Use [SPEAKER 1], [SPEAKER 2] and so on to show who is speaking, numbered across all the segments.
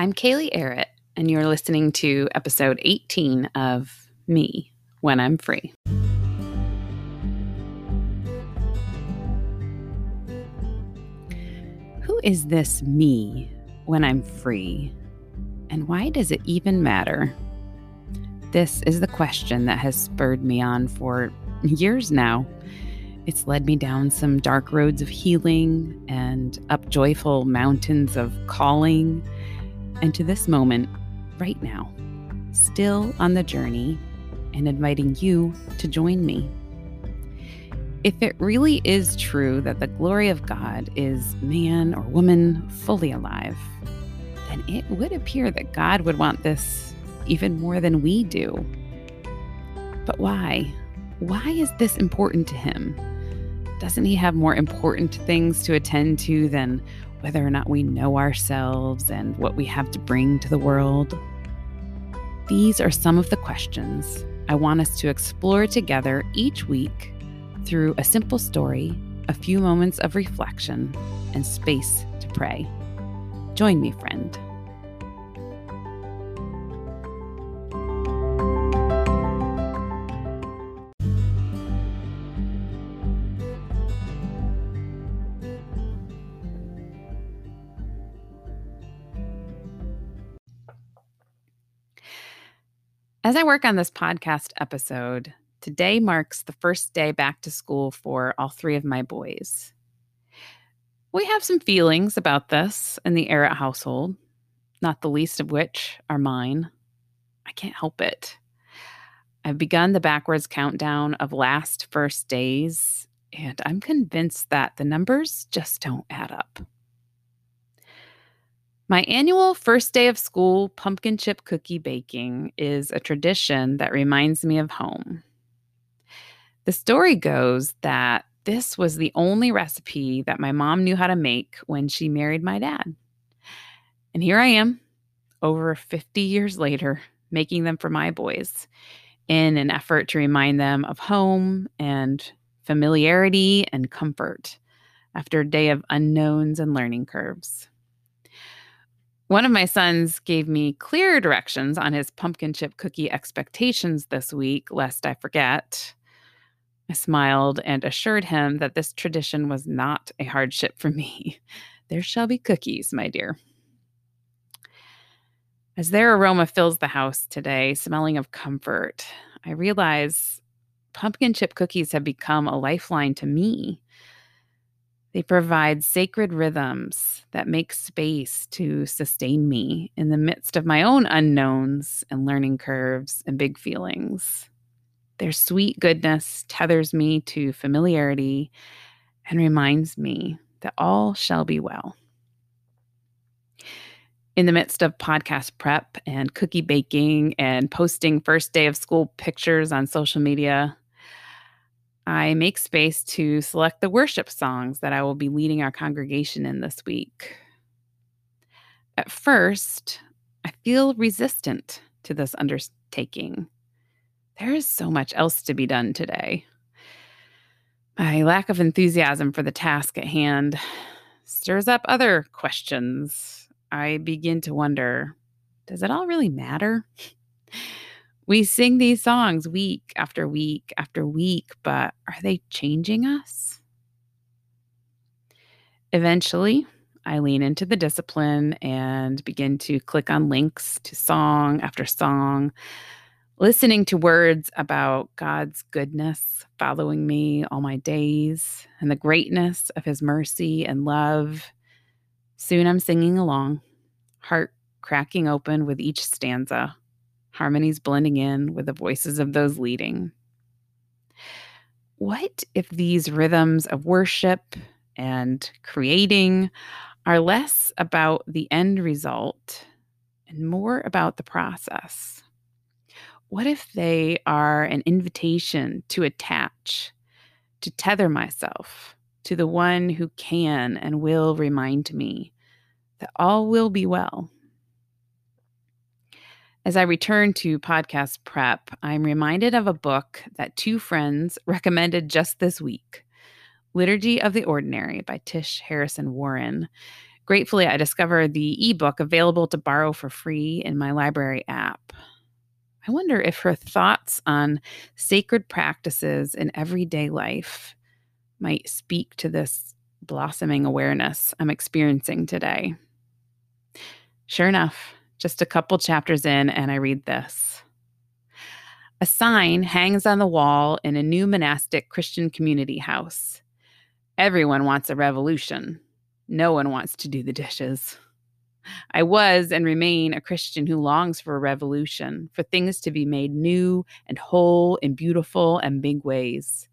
[SPEAKER 1] I'm Kaylee Arrett, and you're listening to episode 18 of Me When I'm Free. Who is this me when I'm free? And why does it even matter? This is the question that has spurred me on for years now. It's led me down some dark roads of healing and up joyful mountains of calling and to this moment, right now, still on the journey and inviting you to join me. If it really is true that the glory of God is man or woman fully alive, then it would appear that God would want this even more than we do. But why? Why is this important to him? Doesn't he have more important things to attend to than whether or not we know ourselves and what we have to bring to the world? These are some of the questions I want us to explore together each week through a simple story, a few moments of reflection, and space to pray. Join me, friend. As I work on this podcast episode, today marks the first day back to school for all three of my boys. We have some feelings about this in the Arrett household, not the least of which are mine. I can't help it. I've begun the backwards countdown of last first days, and I'm convinced that the numbers just don't add up. My annual first day of school pumpkin chip cookie baking is a tradition that reminds me of home. The story goes that this was the only recipe that my mom knew how to make when she married my dad. And here I am, over 50 years later, making them for my boys in an effort to remind them of home and familiarity and comfort after a day of unknowns and learning curves. One of my sons gave me clear directions on his pumpkin chip cookie expectations this week, lest I forget. I smiled and assured him that this tradition was not a hardship for me. There shall be cookies, my dear. As their aroma fills the house today, smelling of comfort, I realize pumpkin chip cookies have become a lifeline to me. They provide sacred rhythms that make space to sustain me in the midst of my own unknowns and learning curves and big feelings. Their sweet goodness tethers me to familiarity and reminds me that all shall be well. In the midst of podcast prep and cookie baking and posting first day of school pictures on social media, I make space to select the worship songs that I will be leading our congregation in this week. At first, I feel resistant to this undertaking. There is so much else to be done today. My lack of enthusiasm for the task at hand stirs up other questions. I begin to wonder does it all really matter? We sing these songs week after week after week, but are they changing us? Eventually, I lean into the discipline and begin to click on links to song after song, listening to words about God's goodness following me all my days and the greatness of his mercy and love. Soon I'm singing along, heart cracking open with each stanza harmonies blending in with the voices of those leading. What if these rhythms of worship and creating are less about the end result and more about the process? What if they are an invitation to attach, to tether myself to the one who can and will remind me that all will be well? As I return to podcast prep, I'm reminded of a book that two friends recommended just this week Liturgy of the Ordinary by Tish Harrison Warren. Gratefully, I discovered the ebook available to borrow for free in my library app. I wonder if her thoughts on sacred practices in everyday life might speak to this blossoming awareness I'm experiencing today. Sure enough, just a couple chapters in, and I read this. A sign hangs on the wall in a new monastic Christian community house. Everyone wants a revolution. No one wants to do the dishes. I was and remain a Christian who longs for a revolution, for things to be made new and whole and beautiful and big ways.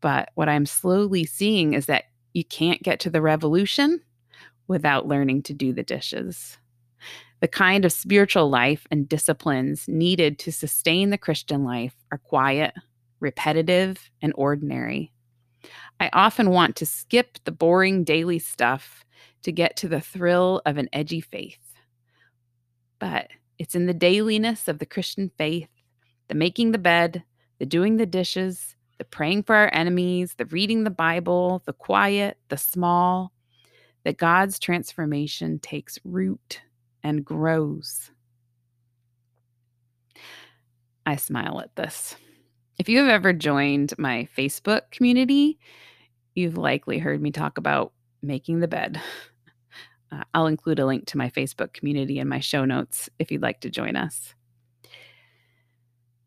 [SPEAKER 1] But what I'm slowly seeing is that you can't get to the revolution without learning to do the dishes. The kind of spiritual life and disciplines needed to sustain the Christian life are quiet, repetitive, and ordinary. I often want to skip the boring daily stuff to get to the thrill of an edgy faith. But it's in the dailiness of the Christian faith, the making the bed, the doing the dishes, the praying for our enemies, the reading the Bible, the quiet, the small, that God's transformation takes root and grows. I smile at this. If you have ever joined my Facebook community, you've likely heard me talk about making the bed. Uh, I'll include a link to my Facebook community in my show notes if you'd like to join us.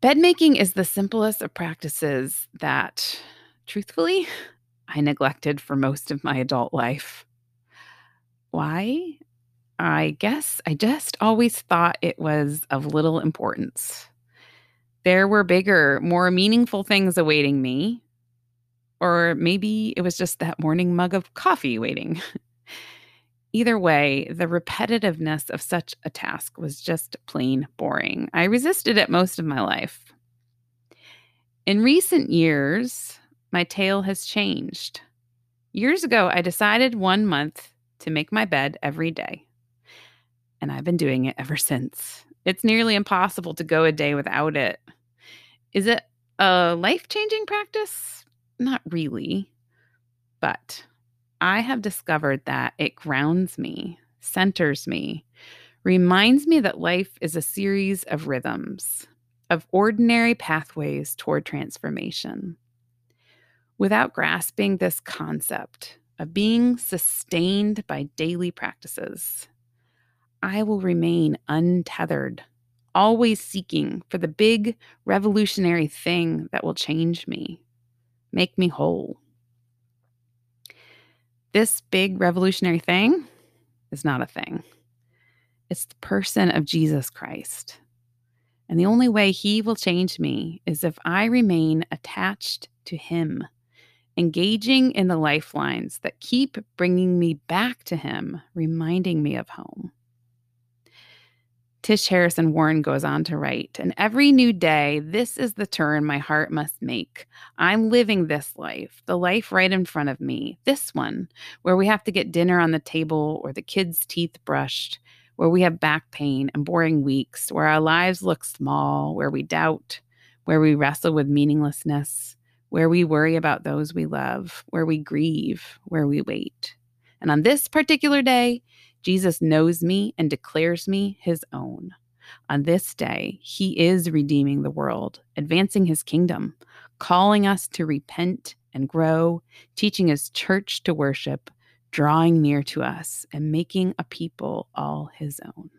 [SPEAKER 1] Bed making is the simplest of practices that, truthfully, I neglected for most of my adult life. Why? I guess I just always thought it was of little importance. There were bigger, more meaningful things awaiting me. Or maybe it was just that morning mug of coffee waiting. Either way, the repetitiveness of such a task was just plain boring. I resisted it most of my life. In recent years, my tale has changed. Years ago, I decided one month to make my bed every day. And I've been doing it ever since. It's nearly impossible to go a day without it. Is it a life changing practice? Not really. But I have discovered that it grounds me, centers me, reminds me that life is a series of rhythms, of ordinary pathways toward transformation. Without grasping this concept of being sustained by daily practices, I will remain untethered, always seeking for the big revolutionary thing that will change me, make me whole. This big revolutionary thing is not a thing. It's the person of Jesus Christ. And the only way he will change me is if I remain attached to him, engaging in the lifelines that keep bringing me back to him, reminding me of home. Tish Harrison Warren goes on to write, and every new day, this is the turn my heart must make. I'm living this life, the life right in front of me, this one, where we have to get dinner on the table or the kids' teeth brushed, where we have back pain and boring weeks, where our lives look small, where we doubt, where we wrestle with meaninglessness, where we worry about those we love, where we grieve, where we wait. And on this particular day, Jesus knows me and declares me his own. On this day, he is redeeming the world, advancing his kingdom, calling us to repent and grow, teaching his church to worship, drawing near to us, and making a people all his own.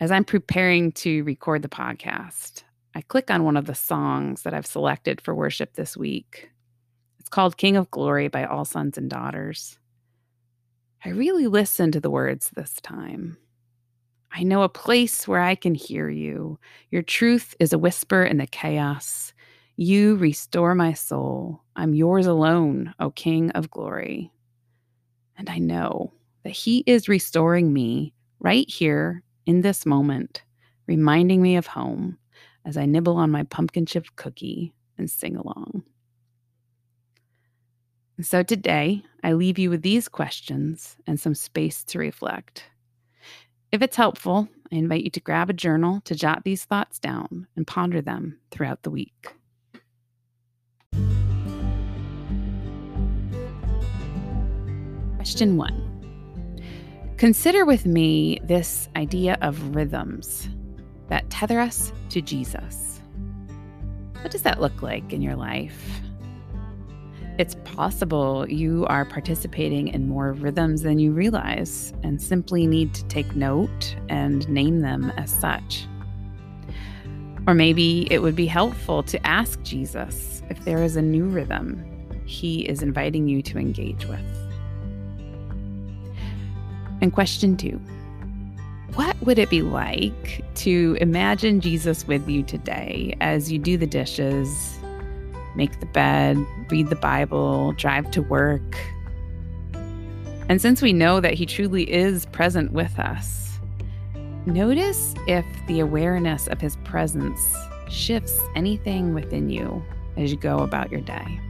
[SPEAKER 1] As I'm preparing to record the podcast, I click on one of the songs that I've selected for worship this week. It's called King of Glory by All Sons and Daughters. I really listened to the words this time. I know a place where I can hear you. Your truth is a whisper in the chaos. You restore my soul. I'm yours alone, O King of glory. And I know that He is restoring me right here in this moment, reminding me of home as I nibble on my pumpkin chip cookie and sing along. So today, I leave you with these questions and some space to reflect. If it's helpful, I invite you to grab a journal to jot these thoughts down and ponder them throughout the week. Question one Consider with me this idea of rhythms that tether us to Jesus. What does that look like in your life? Possible you are participating in more rhythms than you realize and simply need to take note and name them as such. Or maybe it would be helpful to ask Jesus if there is a new rhythm he is inviting you to engage with. And question two What would it be like to imagine Jesus with you today as you do the dishes, make the bed, read the Bible, drive to work? And since we know that he truly is present with us, Notice if the awareness of his presence shifts anything within you as you go about your day.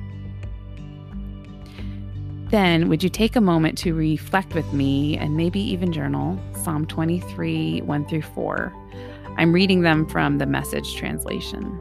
[SPEAKER 1] Then, would you take a moment to reflect with me and maybe even journal Psalm 23, 1 through 4? I'm reading them from the message translation.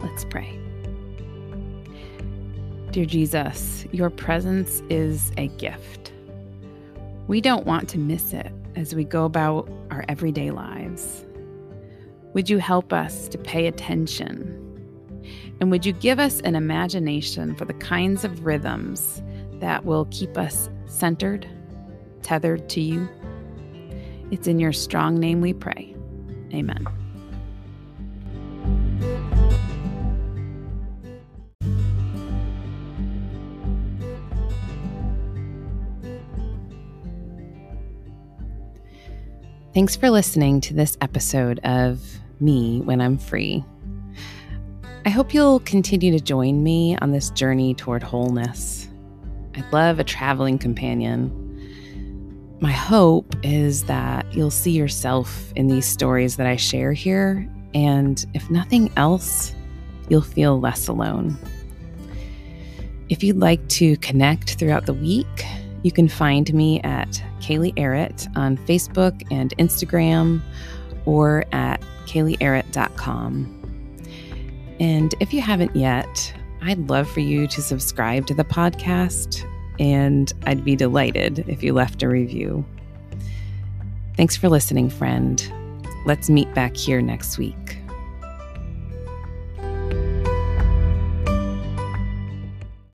[SPEAKER 1] Let's pray. Dear Jesus, your presence is a gift. We don't want to miss it as we go about our everyday lives. Would you help us to pay attention? And would you give us an imagination for the kinds of rhythms that will keep us centered, tethered to you? It's in your strong name we pray. Amen. Thanks for listening to this episode of Me When I'm Free. I hope you'll continue to join me on this journey toward wholeness. I'd love a traveling companion. My hope is that you'll see yourself in these stories that I share here, and if nothing else, you'll feel less alone. If you'd like to connect throughout the week, you can find me at Kaylee Arrett on Facebook and Instagram or at kayleearrett.com. And if you haven't yet, I'd love for you to subscribe to the podcast, and I'd be delighted if you left a review. Thanks for listening, friend. Let's meet back here next week.